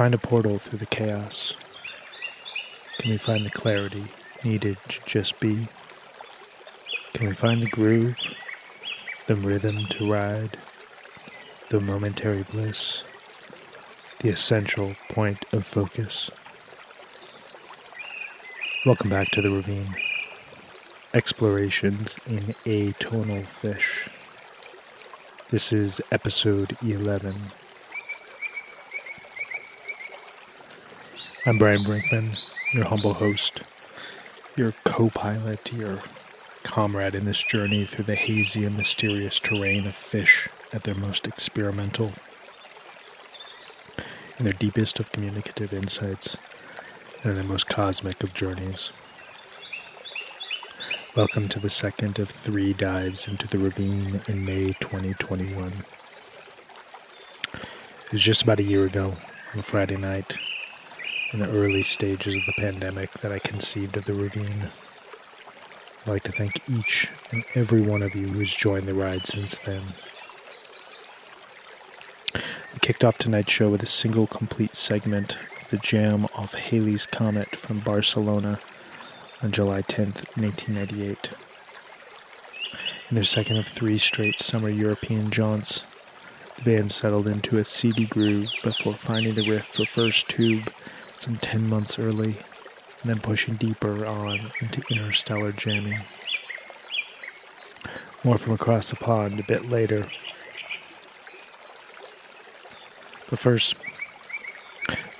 find a portal through the chaos? Can we find the clarity needed to just be? Can we find the groove, the rhythm to ride, the momentary bliss, the essential point of focus? Welcome back to the ravine. Explorations in atonal Phish. This is episode 11. I'm Brian Brinkman, your humble host, your co pilot, your comrade in this journey through the hazy and mysterious terrain of Phish at their most experimental, in their deepest of communicative insights, and in their most cosmic of journeys. Welcome to the second of three dives into the ravine in May 2021. It was just about a year ago, on a Friday night, in the early stages of the pandemic, that I conceived of the ravine. I'd like to thank each and every one of you who's joined the ride since then. We kicked off tonight's show with a single complete segment the jam off Halley's Comet from Barcelona on July 10th, 1998. In their second of three straight summer European jaunts, the band settled into a seedy groove before finding the riff for First Tube some 10 months early, and then pushing deeper on into interstellar jamming. More from across the pond a bit later. But first,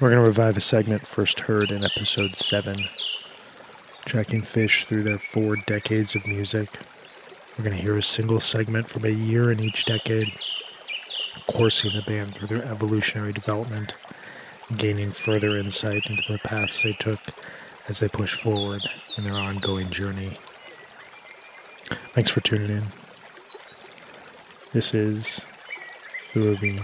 we're going to revive a segment first heard in episode 7, tracking Phish through their four decades of music. We're going to hear a single segment from a year in each decade, coursing the band through their evolutionary development gaining further insight into the paths they took as they push forward in their ongoing journey. Thanks for tuning in. This is The Ravine.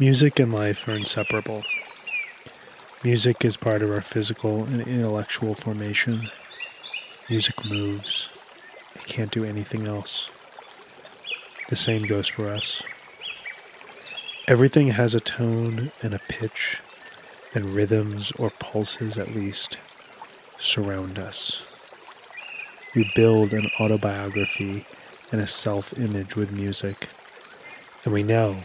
Music and life are inseparable. Music is part of our physical and intellectual formation. Music moves. It can't do anything else. The same goes for us. Everything has a tone and a pitch, and rhythms or pulses at least surround us. We build an autobiography and a self image with music, and we know,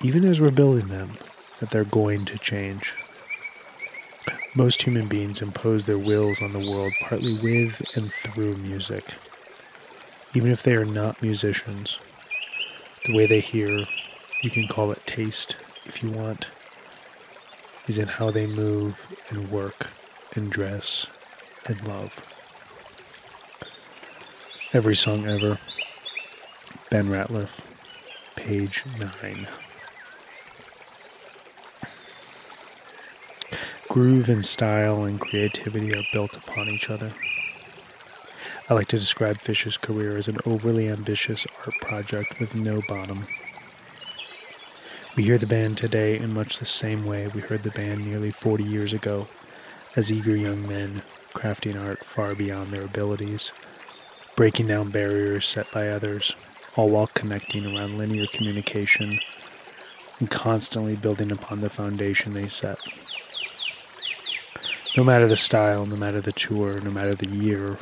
even as we're building them, that they're going to change. Most human beings impose their wills on the world partly with and through music. Even if they are not musicians, the way they hear, you can call it taste if you want, is in how they move and work and dress and love. Every song ever. Ben Ratliff, page 9. Groove and style and creativity are built upon each other. I like to describe Phish's career as an overly ambitious art project with no bottom. We hear the band today in much the same way we heard the band nearly 40 years ago, as eager young men crafting art far beyond their abilities, breaking down barriers set by others, all while connecting around linear communication and constantly building upon the foundation they set. No matter the style, no matter the tour, no matter the year,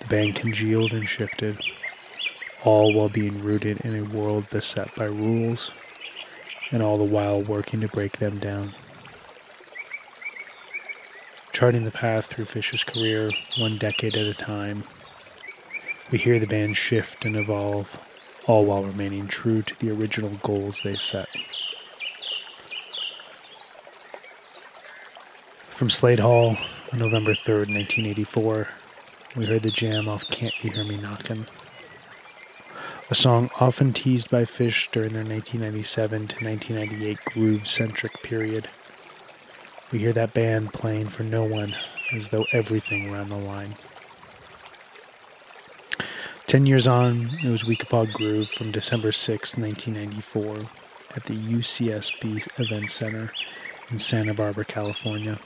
the band congealed and shifted, all while being rooted in a world beset by rules, and all the while working to break them down. Charting the path through Phish's career, one decade at a time, we hear the band shift and evolve, all while remaining true to the original goals they set. From Slade Hall on November 3rd, 1984, we heard the jam off Can't You Hear Me Knockin'. A song often teased by Phish during their 1997 to 1998 groove centric period. We hear that band playing for no one as though everything were on the line. Ten years on, it was Weekapaug Groove from December 6, 1994, at the UCSB Event Center in Santa Barbara, California.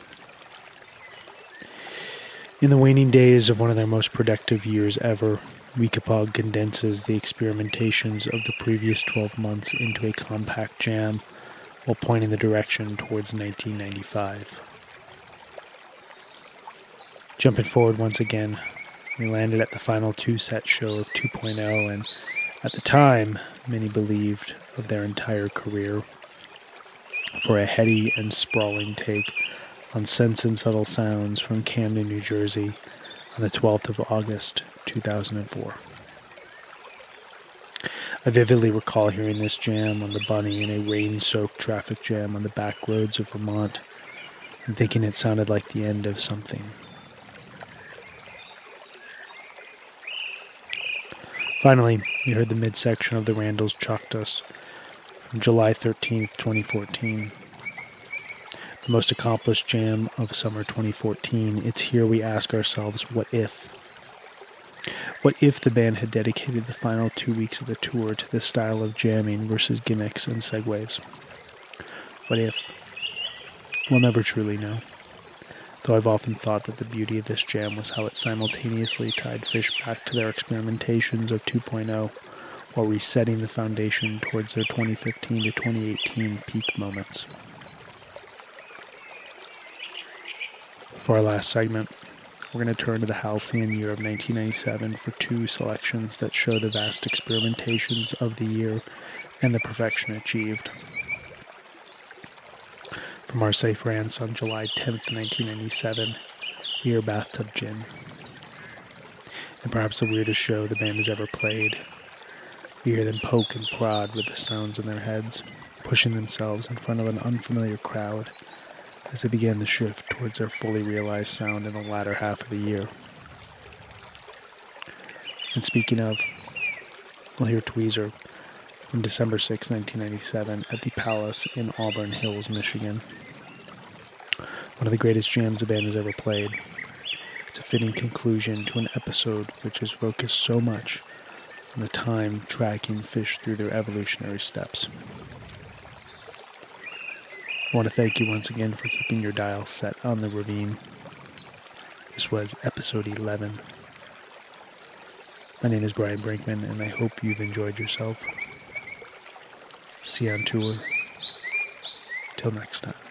In the waning days of one of their most productive years ever, Weekapaug condenses the experimentations of the previous 12 months into a compact jam while pointing the direction towards 1995. Jumping forward once again, we landed at the final two set show of 2.0, and at the time, many believed of their entire career for a heady and sprawling take on Scents and Subtle Sounds from Camden, New Jersey on the 12th of August, 2004. I vividly recall hearing this jam on the Bunny in a rain soaked traffic jam on the back roads of Vermont and thinking it sounded like the end of something. Finally, we heard the midsection of the Randalls Chalk Dust from July 13th, 2014 the most accomplished jam of summer 2014. It's here we ask ourselves, what if? What if the band had dedicated the final two weeks of the tour to this style of jamming versus gimmicks and segues? What if? We'll never truly know. Though I've often thought that the beauty of this jam was how it simultaneously tied Phish back to their experimentations of 2.0 while resetting the foundation towards their 2015 to 2018 peak moments. For our last segment, we're going to turn to the halcyon year of 1997 for two selections that show the vast experimentations of the year and the perfection achieved. From our safe France on July 10th, 1997, we hear Bathtub Gin. And perhaps the weirdest show the band has ever played. We hear them poke and prod with the sounds in their heads, pushing themselves in front of an unfamiliar crowd as they began the shift towards their fully realized sound in the latter half of the year. And speaking of, we'll hear Tweezer from December 6, 1997, at the Palace in Auburn Hills, Michigan. One of the greatest jams the band has ever played. It's a fitting conclusion to an episode which has focused so much on the time tracking Phish through their evolutionary steps. I want to thank you once again for keeping your dial set on the ravine. This was episode 11. My name is Brian Brinkman, and I hope you've enjoyed yourself. See you on tour. Till next time.